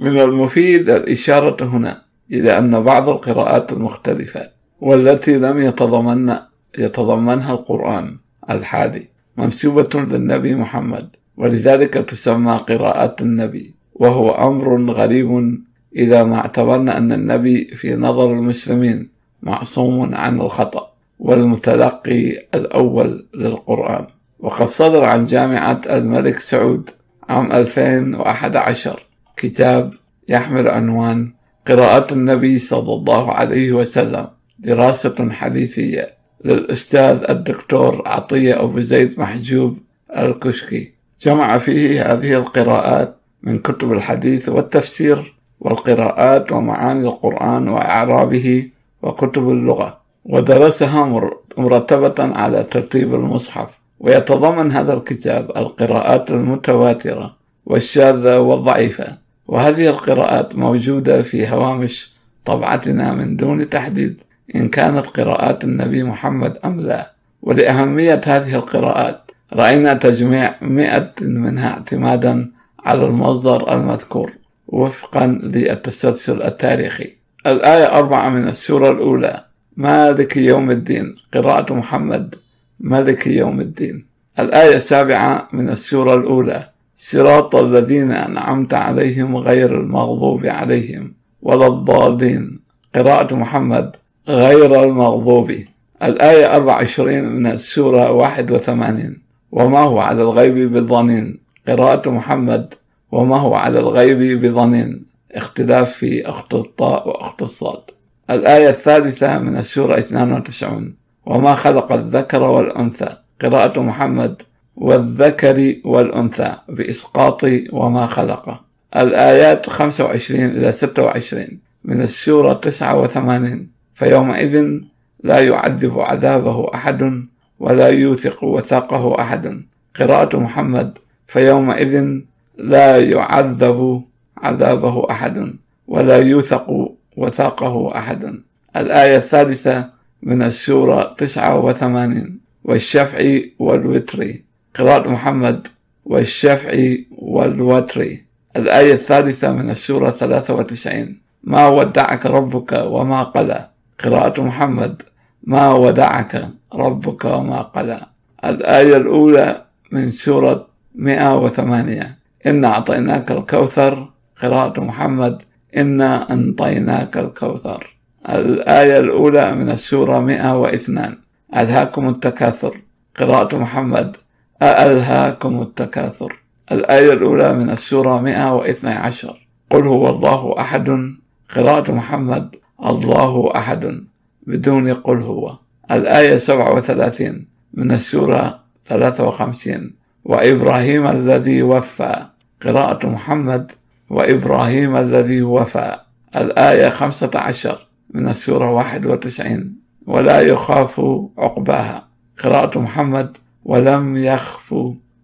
من المفيد الإشارة هنا إلى أن بعض القراءات المختلفة والتي لم يتضمن يتضمنها القرآن الحادي منسوبة للنبي محمد ولذلك تسمى قراءات النبي وهو أمر غريب إذا ما اعتبرنا أن النبي في نظر المسلمين معصوم عن الخطأ والمتلقي الأول للقرآن. وقد صدر عن جامعة الملك سعود عام 2011 كتاب يحمل عنوان قراءة النبي صلى الله عليه وسلم دراسة حديثية للأستاذ الدكتور عطية أبو زيد محجوب الكشكي. جمع فيه هذه القراءات من كتب الحديث والتفسير والقراءات ومعاني القرآن وإعرابه وكتب اللغة. ودرسها مرتبة على ترتيب المصحف. ويتضمن هذا الكتاب القراءات المتواترة والشاذة والضعيفة. وهذه القراءات موجودة في هوامش طبعتنا من دون تحديد إن كانت قراءات النبي محمد أم لا. ولأهمية هذه القراءات رأينا تجميع مئة منها اعتمادا على المصدر المذكور وفقا للتسلسل التاريخي. الآية أربعة من السورة الأولى مالك يوم الدين؟ قراءة محمد ملك يوم الدين. الآية السابعة من السورة الأولى صراط الذين أنعمت عليهم غير المغضوب عليهم ولا الضالين. قراءة محمد غير المغضوب. الآية 24 من السورة 81 وما هو على الغيب بظنين. قراءة محمد وما هو على الغيب بظنين. اختلاف في أخت الطاء وأخت الصاد. الآية الثالثة من السورة 92 وما خلق الذكر والأنثى. قراءة محمد والذكر والأنثى بإسقاط وما خلق. الآيات 25 إلى 26 من السورة 89 فيومئذ لا يعذب عذابه أحد ولا يوثق وثاقه أحد. قراءة محمد فيومئذ لا يعذب عذابه أحد ولا يوثق وثاقه أحد. الآية الثالثة من السورة تسعة وثمانين والشفع والوتر. قراءة محمد والشفع والوتر الآية الثالثة من السورة ثلاثة وتسعين. ما ودعك ربك وما قلى. قراءة محمد ما ودعك ربك وما قلى. الآية الأولى من سورة 108 إنا أعطيناك الكوثر. قراءة محمد إنا أنطيناك الكوثر. الآية الأولى من السورة 102 ألهاكم التكاثر. قراءة محمد أألهاكم التكاثر. الآية الأولى من السورة 112 قل هو الله أحد. قراءة محمد الله أحد. بدون قل هو. الآية 37 من السورة 53 وإبراهيم الذي وفى. قراءة محمد وإبراهيم الذي وفى. الآية 15 من السورة 91 ولا يخاف عقباها. قراءة محمد ولم يخف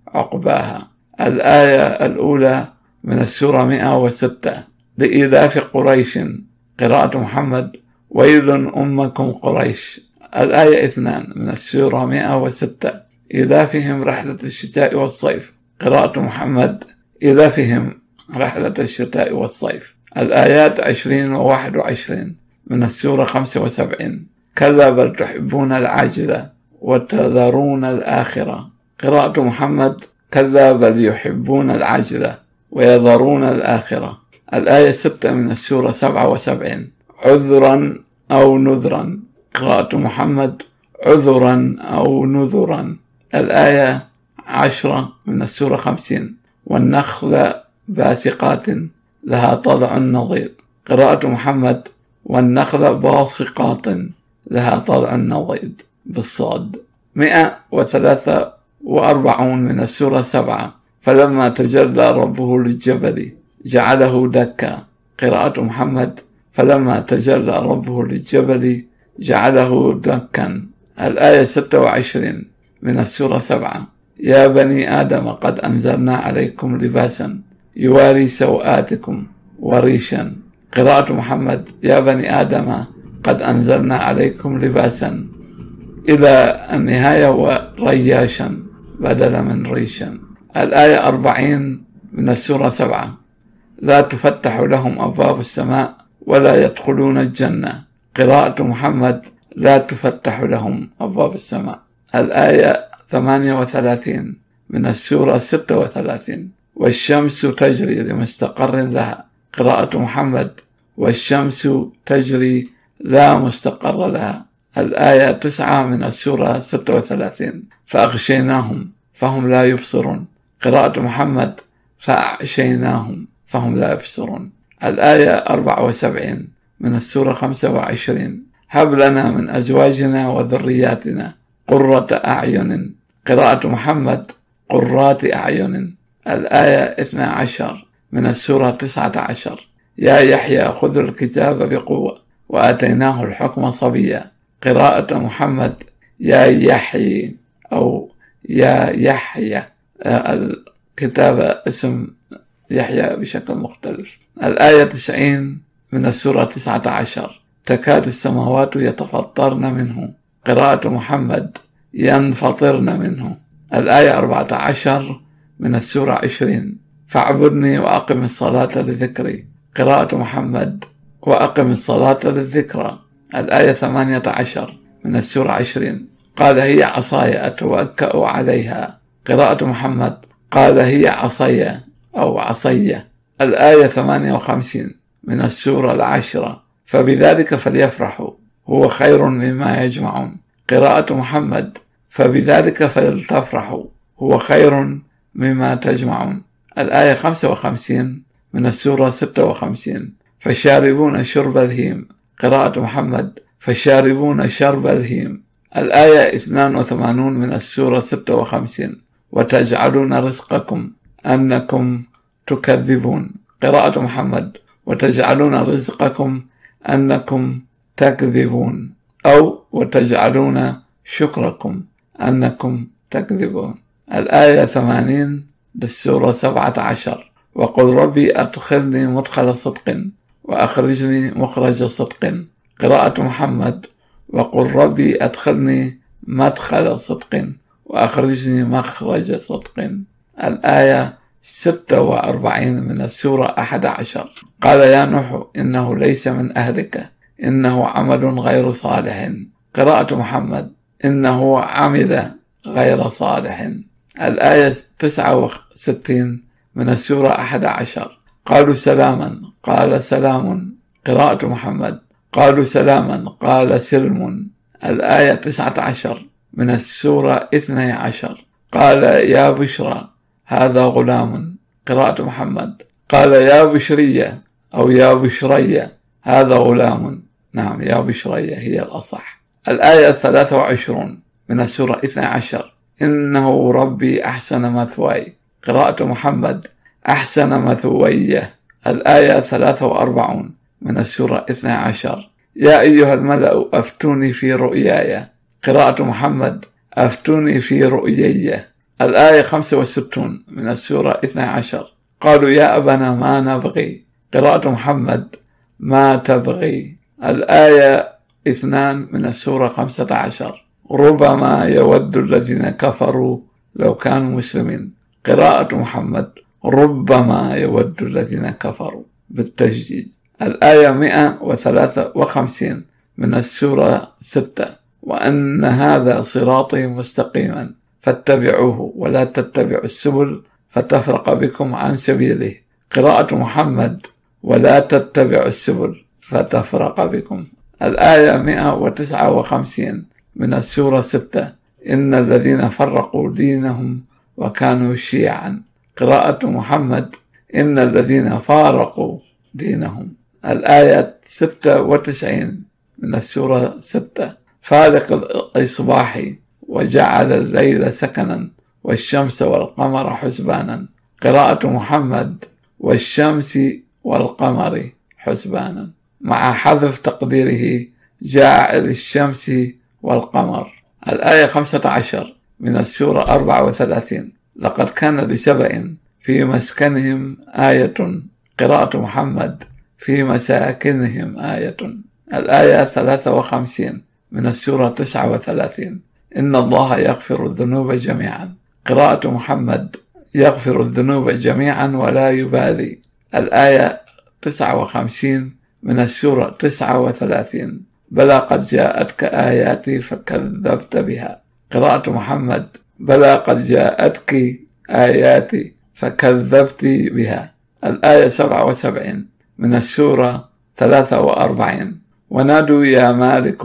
عقباها. الآية الأولى من السورة 106 لإيلاف قريش قراءة محمد ويل أمكم قريش. الآية اثنان من السورة 106 إيلافهم رحلة الشتاء والصيف. قراءة محمد إيلافهم رحلة الشتاء والصيف. الآيات عشرين وواحد وعشرين من السورة خمسة وسبعين. كلا بل تحبون العاجلة. وتذرون الآخرة. قراءة محمد كلا بل يحبون العاجلة ويذرون الآخرة. الآية ستة من السورة سبعة وسبعين. عذرا أو نذرا. قراءة محمد عذرا أو نذرا. الآية عشرة من السورة خمسين. والنخل باسقات لها طلع نظير قراءة محمد والنخل باسقات لها طلع نضيد. بالصاد. مئة وثلاثة وأربعون من السورة سبعة. فلما تجلى ربه للجبل جعله دكا. قراءة محمد. فلما تجلى ربه للجبل جعله دكا. الآية ستة وعشرين من السورة سبعة. يا بني آدم قد أنزلنا عليكم لباسا يواري سوآتكم وريشا. قراءة محمد. يا بني آدم قد أنزلنا عليكم لباسا إلى النهاية ورياشا بدل من ريشا. الآية أربعين من السورة سبعة. لا تفتح لهم أبواب السماء ولا يدخلون الجنة. قراءة محمد لا تفتح لهم أبواب السماء. الآية 38 من السورة 36 والشمس تجري لمستقر لها. قراءة محمد والشمس تجري لا مستقر لها. الآية تسعة من السورة 36 فأغشيناهم فهم لا يبصرون. قراءة محمد فأعشيناهم فهم لا يبصرون. الآية 74 من السورة 25 هب لنا من أزواجنا وذرياتنا قرة أعين. قراءة محمد قرات أعين. الآية 12 من السورة 19 يا يحيى خذ الكتاب بقوة وآتيناه الحكم صبيا. قراءة محمد يا يحيى أو يا يحيى. الكتابة اسم يحيى بشكل مختلف. الآية 90 من السورة 19 تكاد السماوات يتفطرن منه. قراءة محمد ينفطرن منه. الآية 14 من السورة 20 فاعبدني وأقم الصلاة لذكري. قراءة محمد وأقم الصلاة للذكرى. الآية 18 من السورة 20 قال هي عصاي أتوكأ عليها. قراءة محمد. قال هي عصي أو عصية الآية 58 من السورة العاشرة. فبذلك فليفرحوا. هو خير مما يجمعون. قراءة محمد. فبذلك فلتفرحوا. هو خير مما تجمعون. الآية 55 من السورة 56 فشاربون شرب الهيم. قراءة محمد فشاربون شرب الهيم. الآية 82 من السورة 56 وتجعلون رزقكم أنكم تكذبون. قراءة محمد. وتجعلون رزقكم أنكم تكذبون. أو وتجعلون شكركم أنكم تكذبون. الآية 80 للسورة 17 وقل ربي أدخلني مدخل صدق. وأخرجني مخرج صدق. قراءة محمد. وقل ربي أدخلني مدخل صدق. وأخرجني مخرج صدق. الآية ستة وأربعين من السورة أحد عشر. قال يا نوح إنه ليس من أهلك. إنه عمل غير صالح. قراءة محمد إنه عمل غير صالح. الآية تسعة وستين من السورة أحد عشر. قالوا سلاما قال سلام قراءة محمد. قالوا سلاما قال سلم. الآية تسعة عشر من السورة اثني عشر. قال يا بشرى هذا غلام قراءة محمد. قال يا بشرية أو يا بشرية هذا غلام. نعم يا بشرية هي الأصح. الآية الثلاثة وعشرون من السورة اثنى عشر. إنه ربي أحسن مثواي. قراءة محمد أحسن مثوية. الآية ثلاثة وأربعون من السورة اثنى عشر. يا أيها الملأ أفتوني في رؤياي. قراءة محمد أفتوني في رؤيي الآية 65 من السورة 12 قالوا يا أبنا ما نبغي؟ قراءة محمد ما تبغي؟ الآية اثنان من السورة 15 ربما يود الذين كفروا لو كانوا مسلمين. قراءة محمد ربما يود الذين كفروا بالتجديد. الآية 153 من السورة 6 وأن هذا صراطي مستقيما فاتبعوه ولا تتبعوا السبل فتفرق بكم عن سبيله. قراءة محمد ولا تتبعوا السبل فتفرق بكم. الآية 159 من السورة 6 إن الذين فرقوا دينهم وكانوا شيعا. قراءة محمد إن الذين فارقوا دينهم. الآية 96 من السورة 6 فالق الإصباح وجعل الليل سكنا والشمس والقمر حسبانا. قراءة محمد والشمس والقمر حسبانا. مع حذف تقديره جاعل الشمس والقمر. الآية 15 من السورة 34 لقد كان لسبأ في مسكنهم آية قراءة محمد في مساكنهم آية. الآية 53 من السورة 39 إن الله يغفر الذنوب جميعا. قراءة محمد يغفر الذنوب جميعا ولا يبالي. الآية 59 من السورة 39 بلى قد جاءتك آياتي فكذبت بها. قراءة محمد بلى قد جاءتك آياتي فكذبت بها. الآية 77 من السورة 43 ونادوا يا مالك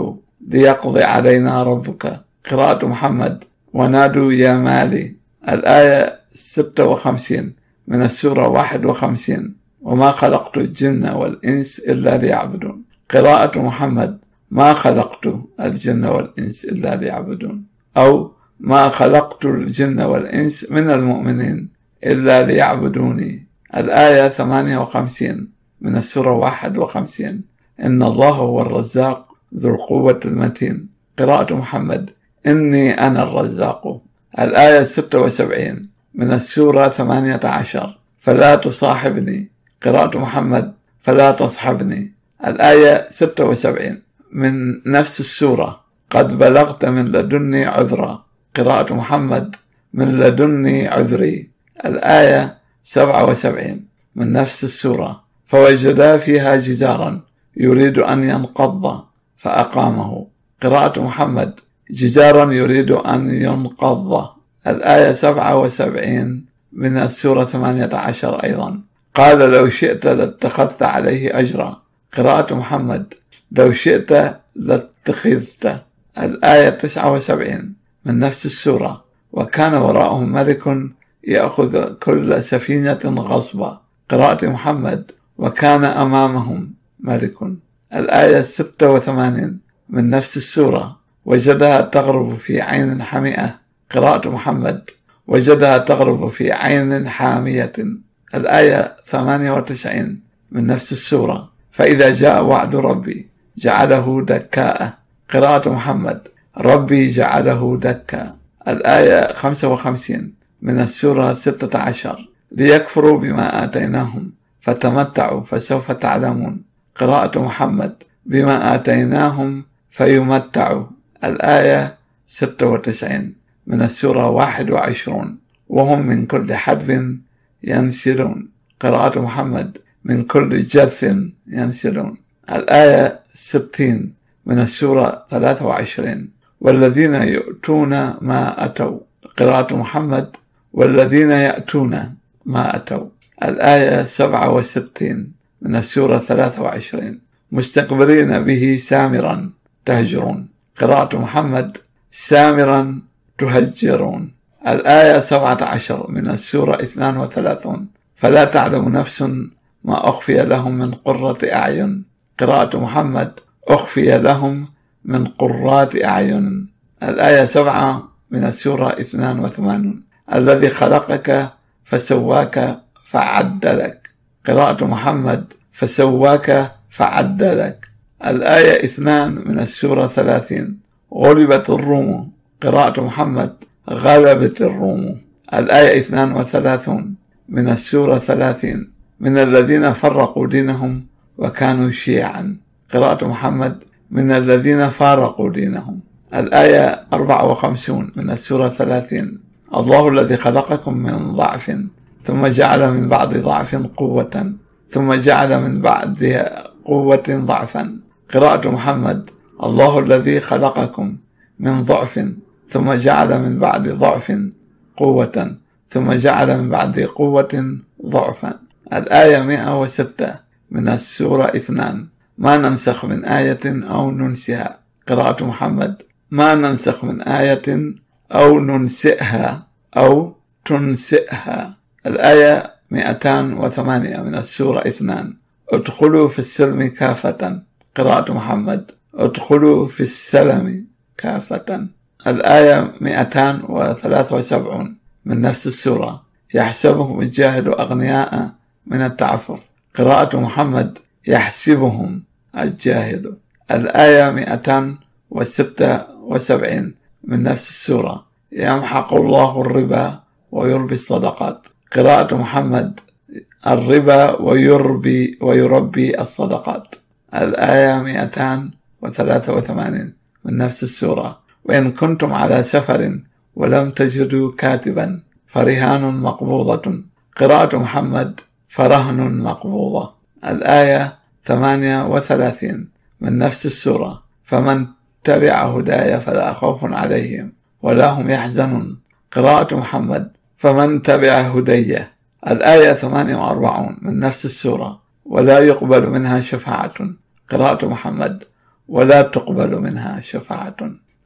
ليقضي علينا ربك. قراءة محمد. ونادوا يا مالي. الآية 56 من السورة 51 وما خلقت الجن والإنس إلا ليعبدون. قراءة محمد. ما خلقت الجن والإنس إلا ليعبدون. أو ما خلقت الجن والإنس من المؤمنين إلا ليعبدوني. الآية 58 من السورة 51 إن الله هو الرزاق ذو القوة المتين. قراءة محمد. إني أنا الرزاق. الآية 76 من السورة 18 فلا تصاحبني. قراءة محمد. فلا تصحبني. الآية 76 من نفس السورة. قد بلغت من لدني عذرا. قراءة محمد من لدني عذري. الآية 77 من نفس السورة. فوجدا فيها جدارا يريد أن ينقض فأقامه. قراءة محمد جدارا يريد أن ينقض. الآية 77 من السورة 18 أيضا. قال لو شئت لاتخذت عليه أجرا. قراءة محمد لو شئت لاتخذت. الآية 79 من نفس السورة وكان وراءهم ملك يأخذ كل سفينة غصبا. قراءة محمد وكان أمامهم ملك. الآية 86 من نفس السورة وجدها تغرب في عين حمئة قراءة محمد وجدها تغرب في عين حامية. الآية 98 من نفس السورة فإذا جاء وعد ربي جعله دكاء. قراءة محمد ربي جعله دكا. الآية 55 من السورة 16 ليكفروا بما آتيناهم فتمتعوا فسوف تعلمون. قراءة محمد. بما آتيناهم فيمتعوا. الآية 96 من السورة 21 وهم من كل حدب ينسلون. قراءة محمد. من كل جث ينسلون. الآية 60 من السورة 23 والذين يؤتون ما أتوا. قراءة محمد. والذين يأتون ما أتوا. الآية 67 من السورة 23 مستقبلين به سامرا تهجرون. قراءة محمد سامرا تهجرون. الآية 17 من السورة 32 فلا تعلم نفس ما أخفي لهم من قرة أعين. قراءة محمد أخفي لهم من قرات أعين. الآية سبعة من السورة 82 الذي خلقك فسواك فعدلك. قراءة محمد فسواك فعدلك. الآية اثنان من السورة ثلاثين. غلبت الروم. قراءة محمد غلبت الروم. الآية اثنان وثلاثون من السورة ثلاثين. من الذين فرقوا دينهم وكانوا شيعا. قراءة محمد من الذين فارقوا دينهم. الآية 54 من السورة 30 الله الذي خلقكم من ضعف ثم جعل من بعد ضعف قوة ثم جعل من بعد قوة ضعفا. قراءة محمد. الله الذي خلقكم من ضعف ثم جعل من بعد ضعف قوة ثم جعل من بعد قوة ضعفا. الآية 106 من السورة 2 ما ننسخ من آية أو ننسها. قراءة محمد. ما ننسخ من آية أو ننسئها أو تنسئها. الآية 208 من السورة 2 ادخلوا في السلم كافة. قراءة محمد. ادخلوا في السلم كافة. الآية 273 من نفس السورة. يحسبهم الجاهل أغنياء من التعفف. قراءة محمد. يحسبهم. الجاهل. الآية 276 من نفس السورة. يمحق الله الربا ويربي الصدقات. قراءة محمد. الربا ويربي ويربي الصدقات. الآية 283 من نفس السورة. وإن كنتم على سفر ولم تجدوا كاتبا فرهان مقبوضة. قراءة محمد. فرهن مقبوضة. الآية 38 من نفس السورة فمن تبع هداي فلا خوف عليهم ولا هم يحزنون. قراءة محمد فمن تبع هدي الآية 48 من نفس السورة ولا يقبل منها شفاعة. قراءة محمد ولا تقبل منها شفاعة.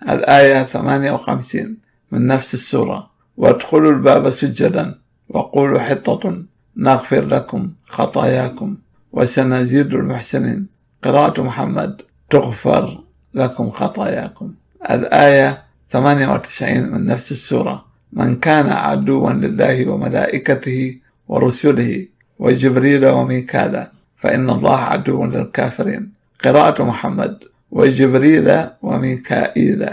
الآية 58 من نفس السورة وادخلوا الباب سجدا وقولوا حطة نغفر لكم خطاياكم. وسنزيد المحسنين. قراءة محمد تغفر لكم خطاياكم. الآية 98 من نفس السورة. من كان عدوا لله وملائكته ورسله وجبريل وميكالا فإن الله عدو للكافرين. قراءة محمد وجبريل وميكائيل.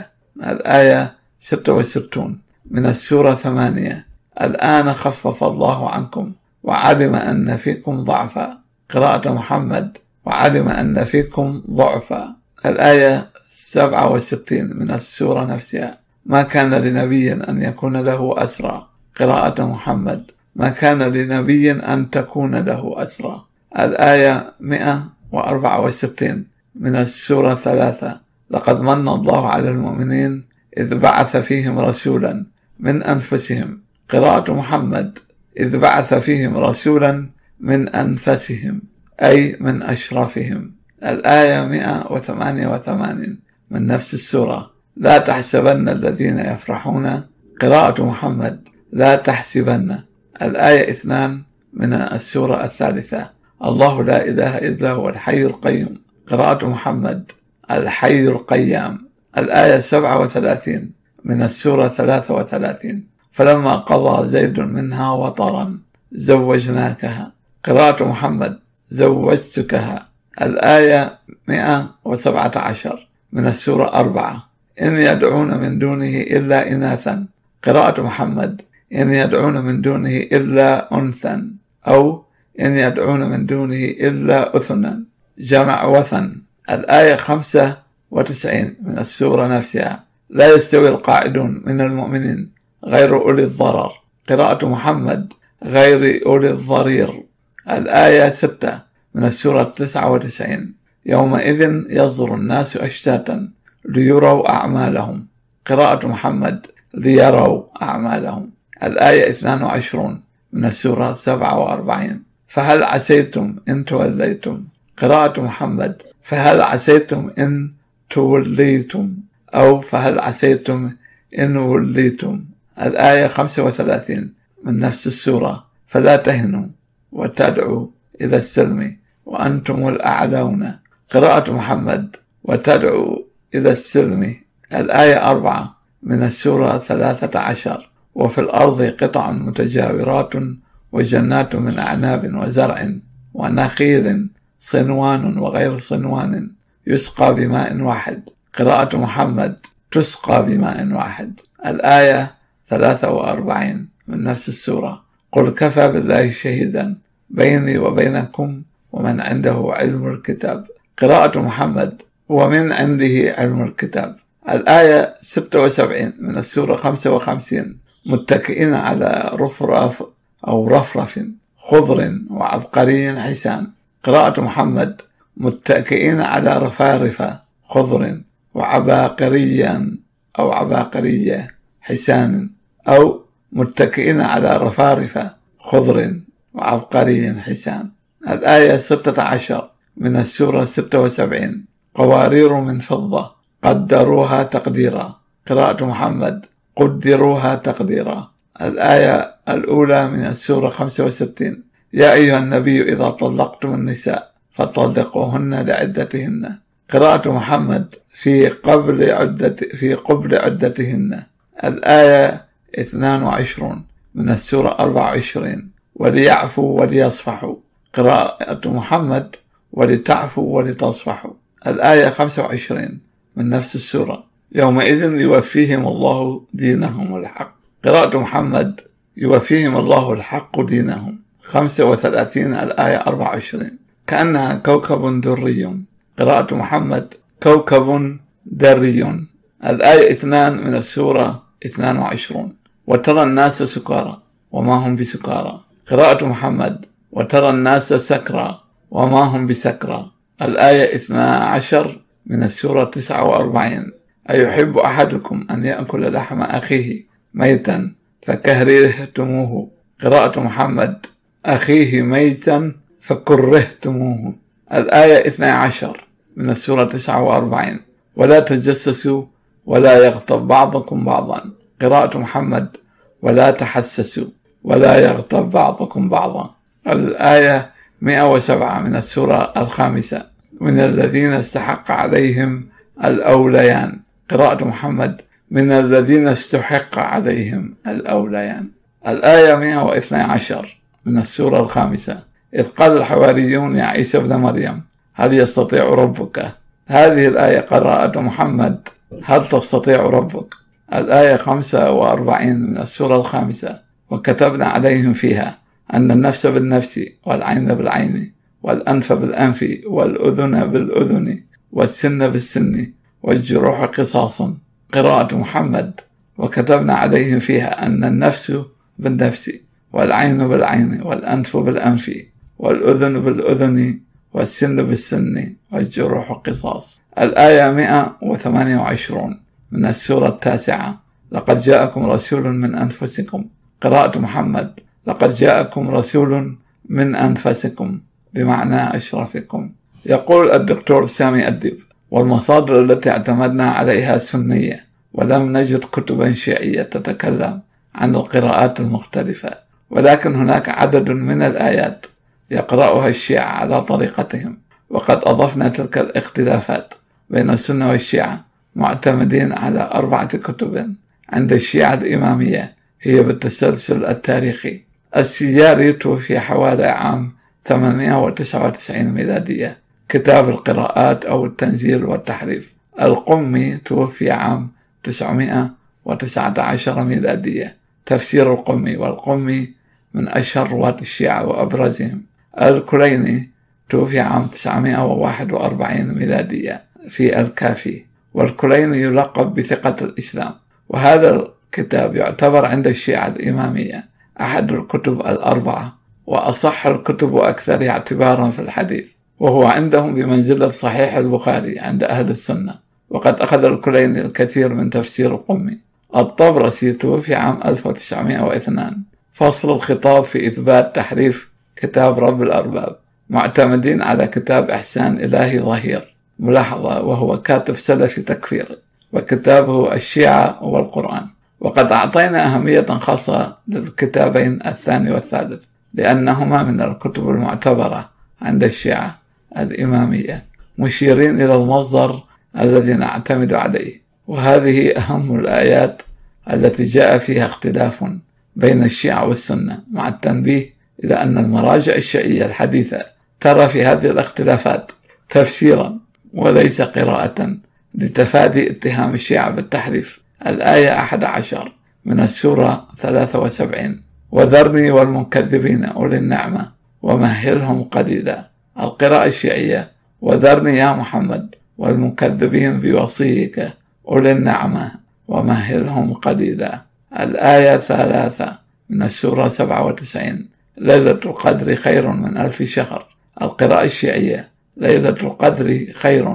الآية 66 من السورة ثمانية. الآن خفف الله عنكم وعلم أن فيكم ضعفا. قراءة محمد وعلم أن فيكم ضعفا الآية 67 من السورة نفسها. ما كان لنبي أن يكون له أسرى؟ قراءة محمد. ما كان لنبي أن تكون له أسرى؟ الآية 164 من السورة ثلاثة لقد من الله على المؤمنين إذ بعث فيهم رسولا من أنفسهم. قراءة محمد. إذ بعث فيهم رسولا من أنفسهم أي من أشرفهم الآية 188 من نفس السورة. لا تحسبن الذين يفرحون. قراءة محمد لا تحسبن. الآية اثنان من السورة الثالثة. الله لا إله إلا هو الحي القيوم. قراءة محمد الحي القيام. الآية 37 من السورة 33 فلما قضى زيد منها وطرا زوجناكها. قراءة محمد زوجتكها. الآية 117 من السورة أربعة. إن يدعون من دونه إلا إناثا. قراءة محمد إن يدعون من دونه إلا أنثى أو إن يدعون من دونه إلا أثنا. جمع وثن. الآية خمسة وتسعين من السورة نفسها. لا يستوي القاعدون من المؤمنين غير أولي الضرر. قراءة محمد غير أولي الضرير. الآية ستة من السورة التسعة وتسعين. يومئذ يصدر الناس أشتاتا ليروا أعمالهم. قراءة محمد ليروا أعمالهم. الآية 22 من السورة 47 فهل عسيتم إن توليتم؟ قراءة محمد. فهل عسيتم إن توليتم؟ أو فهل عسيتم إن وليتم؟ الآية 35 من نفس السورة. فلا تهنوا. وتدعوا إلى السلم وأنتم الأعلون. قراءة محمد وتدعوا إلى السلم. الآية أربعة من السورة ثلاثة عشر. وفي الأرض قطع متجاورات وجنات من أعناب وزرع ونخيل صنوان وغير صنوان يسقى بماء واحد. قراءة محمد تسقى بماء واحد. الآية 43 من نفس السورة. قل كفى بالله شهيدا. بيني وبينكم ومن عنده علم الكتاب. قراءة محمد ومن عنده علم الكتاب. الآية 76 من السورة 55 متكئين على رفرف أو رفرف خضر وعبقري حسان. قراءة محمد متكئين على رفارف خضر وعباقريا أو عباقرية حسان. أو متكئين على رفارف خضر وعبقري حسان الآية ستة عشر من السورة ستة وسبعين. قوارير من فضة قدروها تقديرا. قراءة محمد قدروها تقديرا. الآية الأولى من السورة 65 يا أيها النبي إذا طلقتم النساء فطلقوهن لعدتهن. قراءة محمد في قبل عدة في قبل عدتهن. الآية 22 من السورة 24 وليعفوا وليصفحوا. قراءة محمد ولتعفوا ولتصفحوا. الآية 25 من نفس السورة. يومئذ يوفيهم الله دينهم الحق. قراءة محمد يوفيهم الله الحق دينهم. 35 الآية 24 كأنها كوكب دري. قراءة محمد كوكب دري. الآية اثنان من السورة 22 وترى الناس سكارى. وما هم بسكارى. قراءة محمد وترى الناس سكرى وما هم بسكرى الآية 12 من السورة 49 أيحب أحدكم أن يأكل لحم أخيه ميتا فكرهتموه. قراءة محمد. أخيه ميتا فكرهتموه. الآية 12 من السورة 49 ولا تجسسوا ولا يغتب بعضكم بعضا. قراءة محمد. ولا تحسسوا. ولا يغتب بعضكم بعضا. الآية 107 من السورة الخامسة. من الذين استحق عليهم الأوليان. قراءة محمد. من الذين استحق عليهم الأوليان. الآية 112 من السورة الخامسة. إذ قال الحواريون يا عيسى ابن مريم هل يستطيع ربك؟ هذه الآية قراءة محمد. هل تستطيع ربك؟ الآية 45 من السورة الخامسة. وكتبنا عليهم فيها أن النفس بالنفس والعين بالعين والأنف بالأنف والأذن بالأذن والسن بالسن والجروح قصاص. قراءة محمد. وكتبنا عليهم فيها أن النفس بالنفس والعين بالعين والأنف بالأنف والأذن بالأذن والسن بالسن والجروح قصاص. الآية 128 من السورة التاسعة. لقد جاءكم رسول من أنفسكم قراءة محمد. لقد جاءكم رسول من أنفسكم بمعنى أشرفكم يقول الدكتور سامي أدب والمصادر التي اعتمدنا عليها سنية ولم نجد كتبا شيعية تتكلم عن القراءات المختلفة ولكن هناك عدد من الآيات يقرأها الشيعة على طريقتهم وقد أضفنا تلك الاختلافات بين السنة والشيعة معتمدين على أربعة كتب عند الشيعة الإمامية هي بالتسلسل التاريخي. السياري توفي حوالي عام 899 ميلادية. كتاب القراءات أو التنزيل والتحريف. القمي توفي عام 919 ميلادية. تفسير القمي والقمي من أشهر رواة الشيعة وأبرزهم. الكليني توفي عام 941 ميلادية في الكافي. والكليني يلقب بثقة الإسلام. وهذا الكتاب يعتبر عند الشيعة الإمامية أحد الكتب الأربعة وأصح الكتب وأكثرها اعتبارا في الحديث وهو عندهم بمنزلة صحيح البخاري عند أهل السنة وقد أخذ الكليني الكثير من تفسير القمي الطبرسي توفي عام 1902 فصل الخطاب في إثبات تحريف كتاب رب الأرباب. معتمدين على كتاب إحسان إلهي ظهير. ملاحظة وهو كاتب سلفي تكفيري وكتابه الشيعة والقرآن. وقد أعطينا أهمية خاصة للكتابين الثاني والثالث لأنهما من الكتب المعتبرة عند الشيعة الإمامية مشيرين إلى المصدر الذي نعتمد عليه. وهذه أهم الآيات التي جاء فيها اختلاف بين الشيعة والسنة مع التنبيه إلى أن المراجع الشيعية الحديثة ترى في هذه الاختلافات تفسيرا وليس قراءة لتفادي اتهام الشيعة بالتحريف. الآية أحد عشر من السورة 73 وذرني والمكذبين أولي النعمة ومهلهم قليلا. القراءة الشيعية. وذرني يا محمد والمكذبين بوصيك أولي النعمة ومهلهم قليلا. الآية ثلاثة من السورة 97 ليلة القدر خير من ألف شهر. القراءة الشيعية. ليلة القدر خير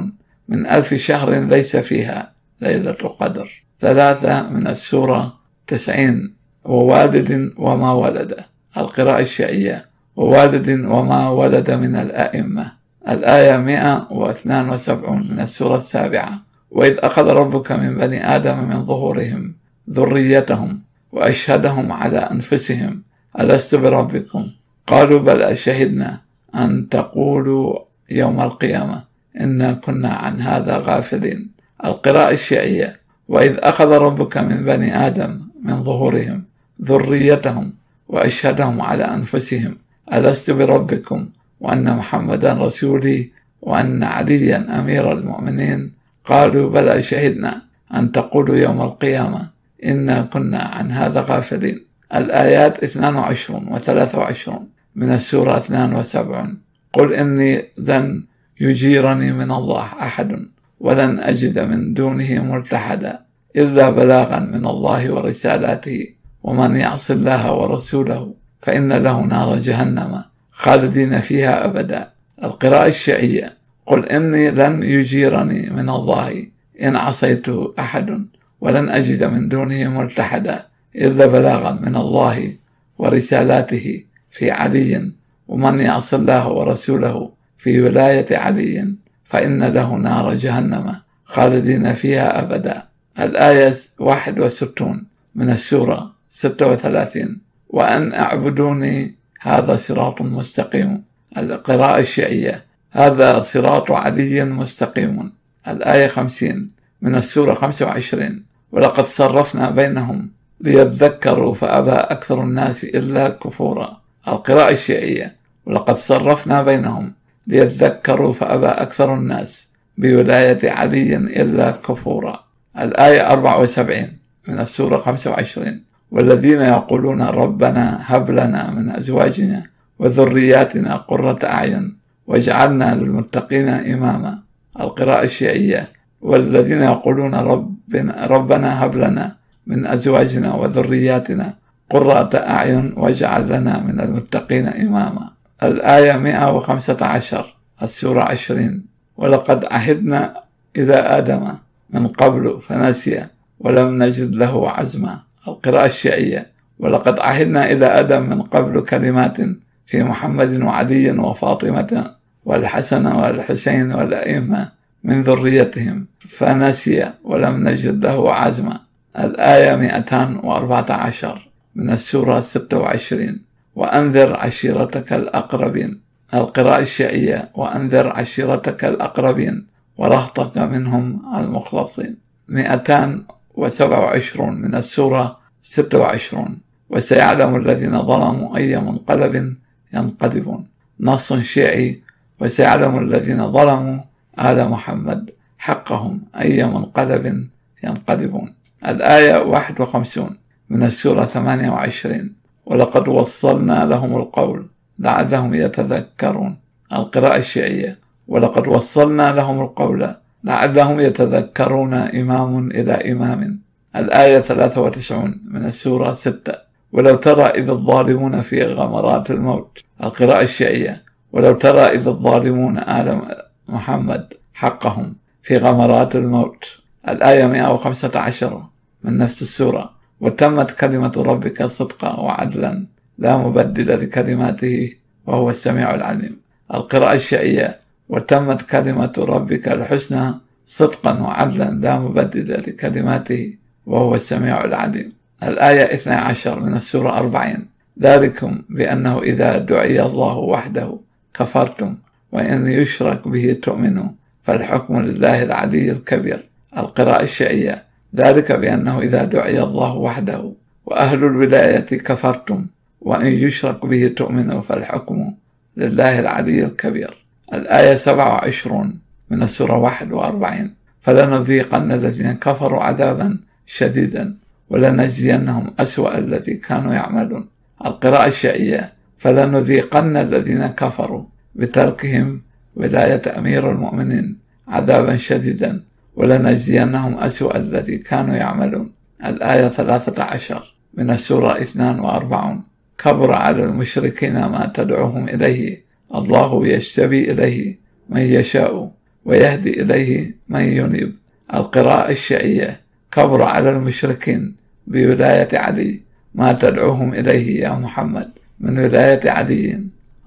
من ألف شهر ليس فيها ليلة القدر. ثلاثة من السورة تسعين ووالد وما ولد. القراءة الشيعية. ووالد وما ولد من الأئمة. الآية 172 من السورة السابعة. وإذ أخذ ربك من بني آدم من ظهورهم ذريتهم وأشهدهم على أنفسهم. ألست بربكم؟ قالوا بل شهدنا أن تقولوا يوم القيامة إنا كنا عن هذا غافلين. القراءة الشيعية. وإذ أخذ ربك من بني آدم من ظهورهم ذريتهم وأشهدهم على أنفسهم ألست بربكم؟ وأن محمدا رسولي وأن عليا أمير المؤمنين. قالوا بلى شهدنا أن تقولوا يوم القيامة إنا كنا عن هذا غافلين. الآيات 22 و 23 من السورة 72 قل إني لن يجيرني من الله أحد. ولن أجد من دونه ملتحدا إلا بلاغا من الله ورسالاته ومن يعص الله ورسوله فإن له نار جهنم خالدين فيها أبدا. القراءة الشيعية قل إني لن يجيرني من الله إن عصيت أحد ولن أجد من دونه ملتحدا إلا بلاغا من الله ورسالاته في علي ومن يعص الله ورسوله في ولاية علي. فإن له نار جهنم خالدين فيها أبدا. الآية 61 من السورة 36 وأن أعبدوني هذا صراط مستقيم. القراءة الشيعية هذا صراط علي مستقيم. الآية 50 من السورة 25 ولقد صرفنا بينهم ليذكروا فأبى أكثر الناس إلا كفورا. القراءة الشيعية ولقد صرفنا بينهم ليذكروا فأبى أكثر الناس بولاية علي إلا كفورا. الآية 74 من السورة 25 والذين يقولون ربنا هب لنا من أزواجنا وذرياتنا قرة أعين واجعلنا للمتقين إماما. القراءة الشيعية. والذين يقولون ربنا, ربنا هب لنا من أزواجنا وذرياتنا قرة أعين واجعل لنا من المتقين إماما. الآية 115 السورة 20 ولقد عهدنا إلى آدم من قبل فنسي ولم نجد له عزما. القراءة الشيعية. ولقد عهدنا إلى آدم من قبل كلمات في محمد وعلي وفاطمة والحسن والحسين والأئمة من ذريتهم فنسي ولم نجد له عزما. الآية 214 من السورة 26 وأنذر عشيرتك الأقربين. القراءة الشيعية وأنذر عشيرتك الأقربين ورهطك منهم المخلصين. 227 من السورة 26 وسيعلم الذين ظلموا أي منقلب ينقلبون. نص شيعي وسيعلم الذين ظلموا آل محمد حقهم أي منقلب ينقلبون. الآية 51 من السورة 28 ولقد وصلنا لهم القول لعلهم يتذكرون. القراءة الشيعية. ولقد وصلنا لهم القول لعلهم يتذكرون إمام إلى إمام. الآية 93 من السورة 6 ولو ترى إذ الظالمون في غمرات الموت. القراءة الشيعية. ولو ترى إذ الظالمون آل محمد حقهم في غمرات الموت. الآية 115 من نفس السورة. وتمت كلمة ربك صدقا وعدلا لا مبدل لكلماته وهو السميع العليم. القراءة الشيعية وتمت كلمة ربك الحسنى صدقا وعدلا لا مبدل لكلماته وهو السميع العليم. الآية 12 من السورة 40 ذلكم بأنه إذا دعي الله وحده كفرتم وإن يشرك به تؤمنوا فالحكم لله العلي الكبير. القراءة الشيعية ذلك بأنه إذا دعي الله وحده وأهل الولاية كفرتم وإن يشرك به تؤمنوا فالحكم لله العلي الكبير. الآية 27 من السورة 41 فلنذيقن الذين كفروا عذابا شديدا ولنجزينهم أسوأ الذي كانوا يعملون. القراءة الشيعية فلنذيقن الذين كفروا بتركهم ولاية أمير المؤمنين عذابا شديدا ولنجزينهم أسوأ الذي كانوا يعملون. الآية 13 من السورة 42 كبر على المشركين ما تدعوهم إليه. الله يجتبي إليه من يشاء ويهدي إليه من ينيب. القراءة الشيعية كبر على المشركين بولاية علي ما تدعوهم إليه يا محمد. من ولاية علي.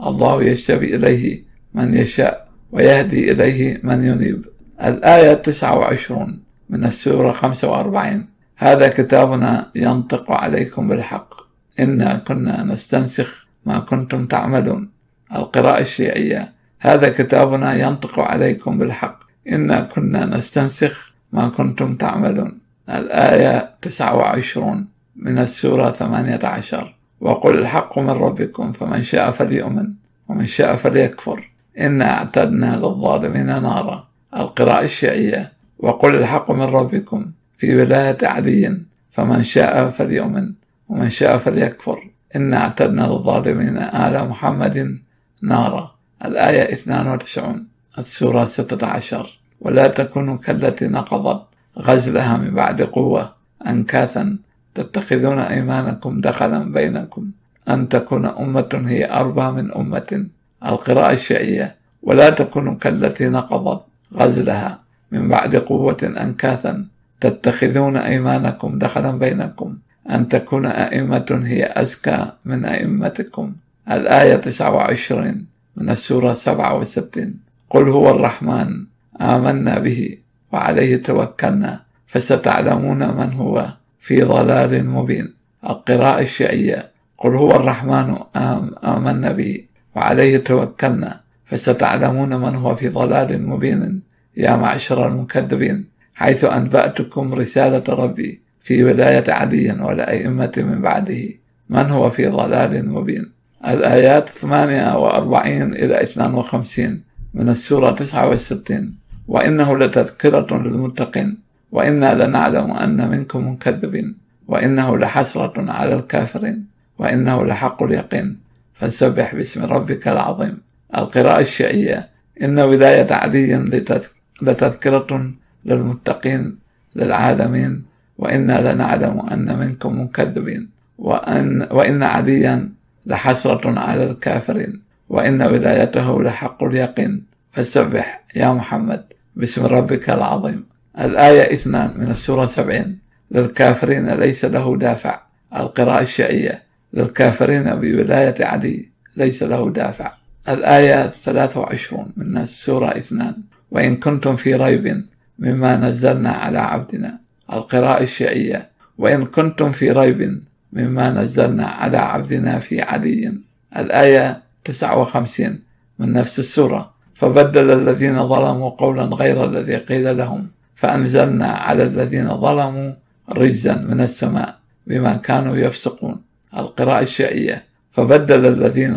الله يجتبي إليه من يشاء ويهدي إليه من ينيب. الآية 29 من السورة 45 هذا كتابنا ينطق عليكم بالحق. إنا كنا نستنسخ ما كنتم تعملون. القراءة الشيعية. هذا كتابنا ينطق عليكم بالحق. إنا كنا نستنسخ ما كنتم تعملون. الآية 29 من السورة 18 وقل الحق من ربكم فمن شاء فليؤمن ومن شاء فليكفر. إنا اعتدنا للظالمين نارا. القراءة الشيعية. وقل الحق من ربكم في ولاية علي فمن شاء فليؤمن ومن شاء فليكفر. إنا أعتدنا للظالمين آل محمد نارا. الآية 92 السورة 16 ولا تكونوا كالتي نقضت غزلها من بعد قوة أنكاثا. تتخذون أيمانكم دخلا بينكم. أن تكون أمة هي أربى من أمة. القراءة الشيعية. ولا تكون كالتي نقضت غزلها من بعد قوة أنكاثا. تتخذون أيمانكم دخلا بينكم. أن تكون أئمة هي أزكى من أئمتكم. الآية 29 من السورة 67 قل هو الرحمن. آمنا به وعليه توكلنا. فستعلمون من هو في ضلال مبين. القراءة الشيعية. قل هو الرحمن. آمنا به وعليه توكلنا. فستعلمون من هو في ضلال مبين يا معشر المكذبين حيث أنبأتكم رسالة ربي في ولاية علي والأئمة من بعده. من هو في ضلال مبين؟ الآيات 48 إلى 52 من السورة 69 وإنه لتذكرة للمتقين وإنا لنعلم أن منكم مكذبين وإنه لحسرة على الكافرين وإنه لحق اليقين. فسبح باسم ربك العظيم. القراءة الشيعية إن ولاية علي لتذكرة للمتقين للعالمين وإنا لنعلم أن منكم مكذبين وأن, وإن عليا لحسرة على الكافرين وإن ولايته لحق اليقين. فسبح يا محمد باسم ربك العظيم. الآية اثنان من السورة سبعين. للكافرين ليس له دافع. القراءة الشيعية. للكافرين بولاية علي ليس له دافع. الآية 23 من السورة اثنان. وإن كنتم في ريب مما نزلنا على عبدنا القراءة الشيعية. وإن كنتم في ريب مما نزلنا على عبدنا في علي. الآية 59 من نفس السورة. فبدل الذين ظلموا قولا غير الذي قيل لهم فأنزلنا على الذين ظلموا رجزا من السماء بما كانوا يفسقون. القراءة الشيعية. فبدل الذين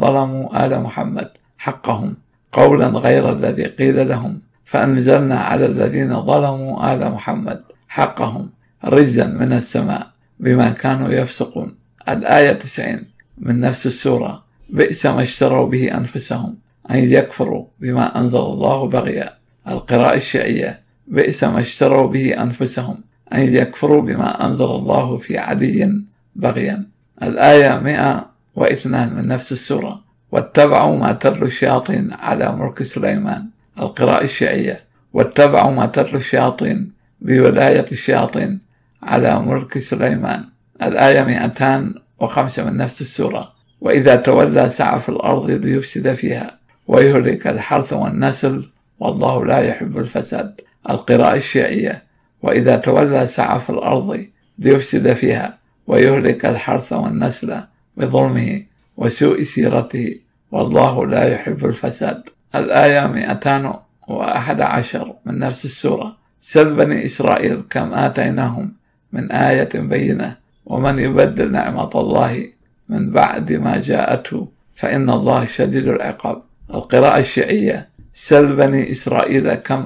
ظلموا آل محمد حقهم قولا غير الذي قيل لهم فأنزلنا على الذين ظلموا آل محمد حقهم رجزا من السماء بما كانوا يفسقون. الآية 90 من نفس السورة بئس ما اشتروا به أنفسهم أن يكفروا بما أنزل الله بغيا. القراءة الشيعية بئس ما اشتروا به أنفسهم أن يكفروا بما أنزل الله في علي بغيا. الآية 102 من نفس السورة. واتبعوا ما تتلو الشياطين على ملك سليمان القراءة الشيعية. واتبعوا ما تتلو الشياطين بولاية الشياطين على ملك سليمان. الآية 205 من نفس السورة. وإذا تولى سعى في الأرض ليفسد فيها. ويهلك الحرث والنسل والله لا يحب الفساد. القراءة الشيعية. وإذا تولى سعى في الأرض ليفسد فيها. ويهلك الحرث والنسل بظلمه وسوء سيرته والله لا يحب الفساد. الآية 211 من نفس السورة. سل بني إسرائيل كم آتيناهم من آية بينة ومن يبدل نعمة الله من بعد ما جاءته فإن الله شديد العقاب. القراءة الشيعية سل بني إسرائيل كم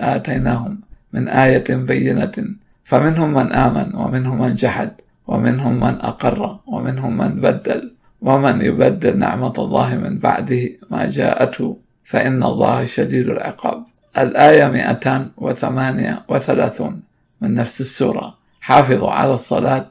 آتيناهم من آية بينة فمنهم من آمن ومنهم من جحد. ومنهم من أقر ومنهم من بدل ومن يبدل نعمة الله من بعده ما جاءته فإن الله شديد العقاب. الآية 238 من نفس السورة. حافظوا على الصلاة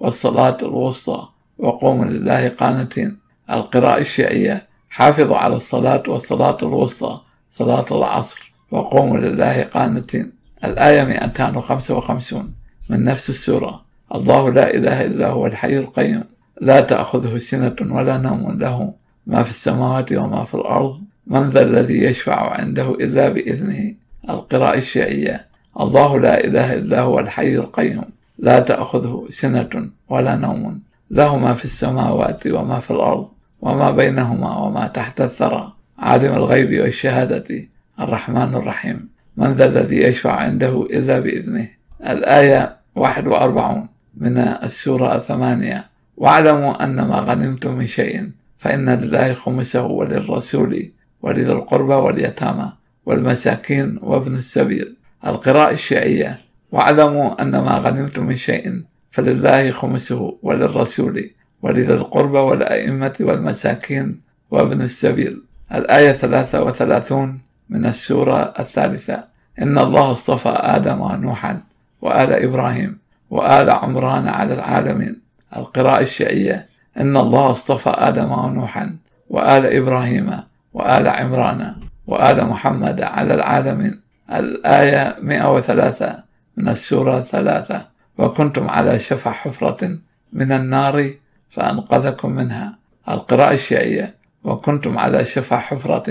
والصلاة الوسطى وقوموا لله قانتين. القراءة الشيعية. حافظوا على الصلاة والصلاة الوسطى صلاة العصر وقوموا لله قانتين. الآية 255 من نفس السورة. الله لا إله إلا هو الحي القيوم. لا تأخذه سنة ولا نوم له. ما في السماوات وما في الأرض. من ذا الذي يشفع عنده إلا بإذنه. القراءة الشيعية. الله لا إله إلا هو الحي القيوم. لا تأخذه سنة ولا نوم له. ما في السماوات وما في الأرض. وما بينهما وما تحت الثرى. عالم الغيب والشهادة. الرحمن الرحيم. من ذا الذي يشفع عنده إلا بإذنه. الآية 41 من السورة الثمانية. واعلموا أن ما غنمتم من شيء فإن لله خمسه وللرسول ولذي القربى واليتامى والمساكين وابن السبيل. القراءة الشيعية. واعلموا أن ما غنمتم من شيء فلله خمسه وللرسول ولذي القربى والأئمة والمساكين وابن السبيل. الآية 33 من السورة الثالثة. إن الله اصطفى آدم ونوحا وآل إبراهيم. وآل عمران على العالمين. القراءة الشيعية إن الله اصطفى آدم ونوحا وآل إبراهيم وآل عمران وآل محمد على العالمين. الآية 103 من السورة ثلاثة وكنتم على شفا حفرة من النار فأنقذكم منها. القراءة الشيعية وكنتم على شفا حفرة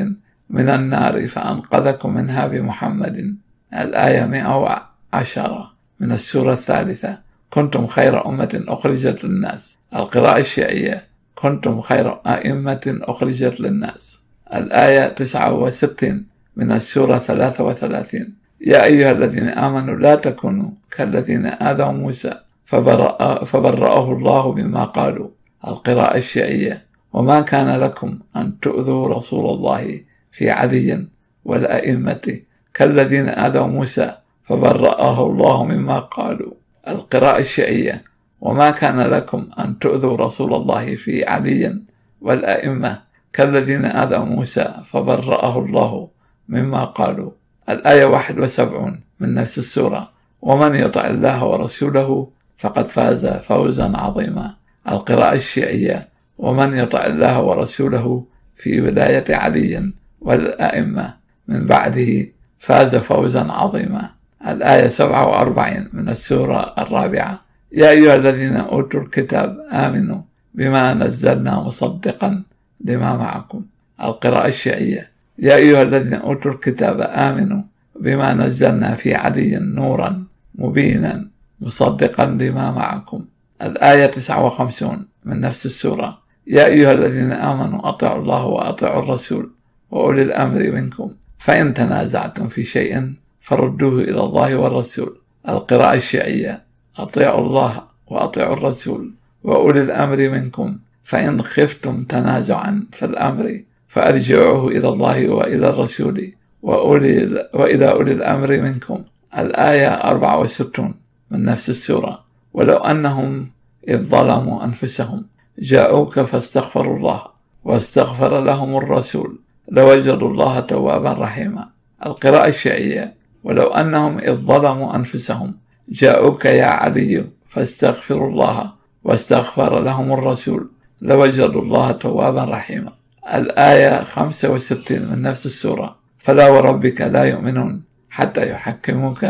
من النار فأنقذكم منها بمحمد. الآية 110 من السورة الثالثة كنتم خير أمة أخرجت للناس. القراءة الشيعية كنتم خير أئمة أخرجت للناس. الآية 69 من السورة 33 يا أيها الذين آمنوا لا تكونوا كالذين آذوا موسى فبرأ فبرأه الله بما قالوا. القراءة الشيعية وما كان لكم أن تؤذوا رسول الله في علي والأئمة كالذين آذوا موسى فبرأه الله مما قالوا. القراءة الشيعية. وما كان لكم أن تؤذوا رسول الله في علي والأئمة كالذين آذوا موسى فبرأه الله مما قالوا. الآية 71 من نفس السورة. ومن يطع الله ورسوله فقد فاز فوزا عظيما. القراءة الشيعية. ومن يطع الله ورسوله في ولاية علي والأئمة من بعده فاز فوزا عظيما. الآية 47 من السورة الرابعة. يا أيها الذين أوتوا الكتاب آمنوا بما نزلنا مصدقا لما معكم. القراءة الشيعية. يا أيها الذين أوتوا الكتاب آمنوا بما نزلنا في علي نورا مبينا مصدقا لما معكم. الآية 59 من نفس السورة. يا أيها الذين آمنوا أطيعوا الله وأطيعوا الرسول وأولي الأمر منكم. فإن تنازعتم في شيء فردوه إلى الله والرسول. القراءة الشيعية. أطيعوا الله وأطيعوا الرسول وأولي الأمر منكم. فإن خفتم تنازعا في الأمر فأرجعوه إلى الله وإلى الرسول وأولي وإلى أولي الأمر منكم. الآية 64 من نفس السورة. ولو أنهم إذ ظلموا أنفسهم جاءوك فاستغفروا الله واستغفر لهم الرسول لوجدوا الله توابا رحيما. القراءة الشيعية. ولو أنهم إذ ظلموا أنفسهم جاءوك يا علي فاستغفروا الله واستغفر لهم الرسول لوجدوا الله توابا رحيما. الآية 65 من نفس السورة. فلا وربك لا يؤمنون حتى يحكموك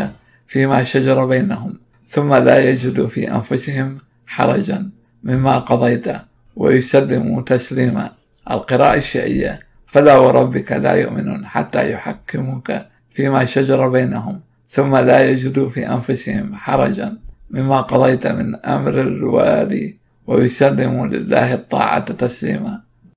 فيما شجر بينهم ثم لا يجدوا في أنفسهم حرجا مما قضيت ويسلموا تسليما. القراءة الشيعية فلا وربك لا يؤمنون حتى يحكموك فيما شجر بينهم ثم لا يجدوا في أنفسهم حرجا مما قضيت من أمر الوالي ويسلموا لله الطاعة تسليما.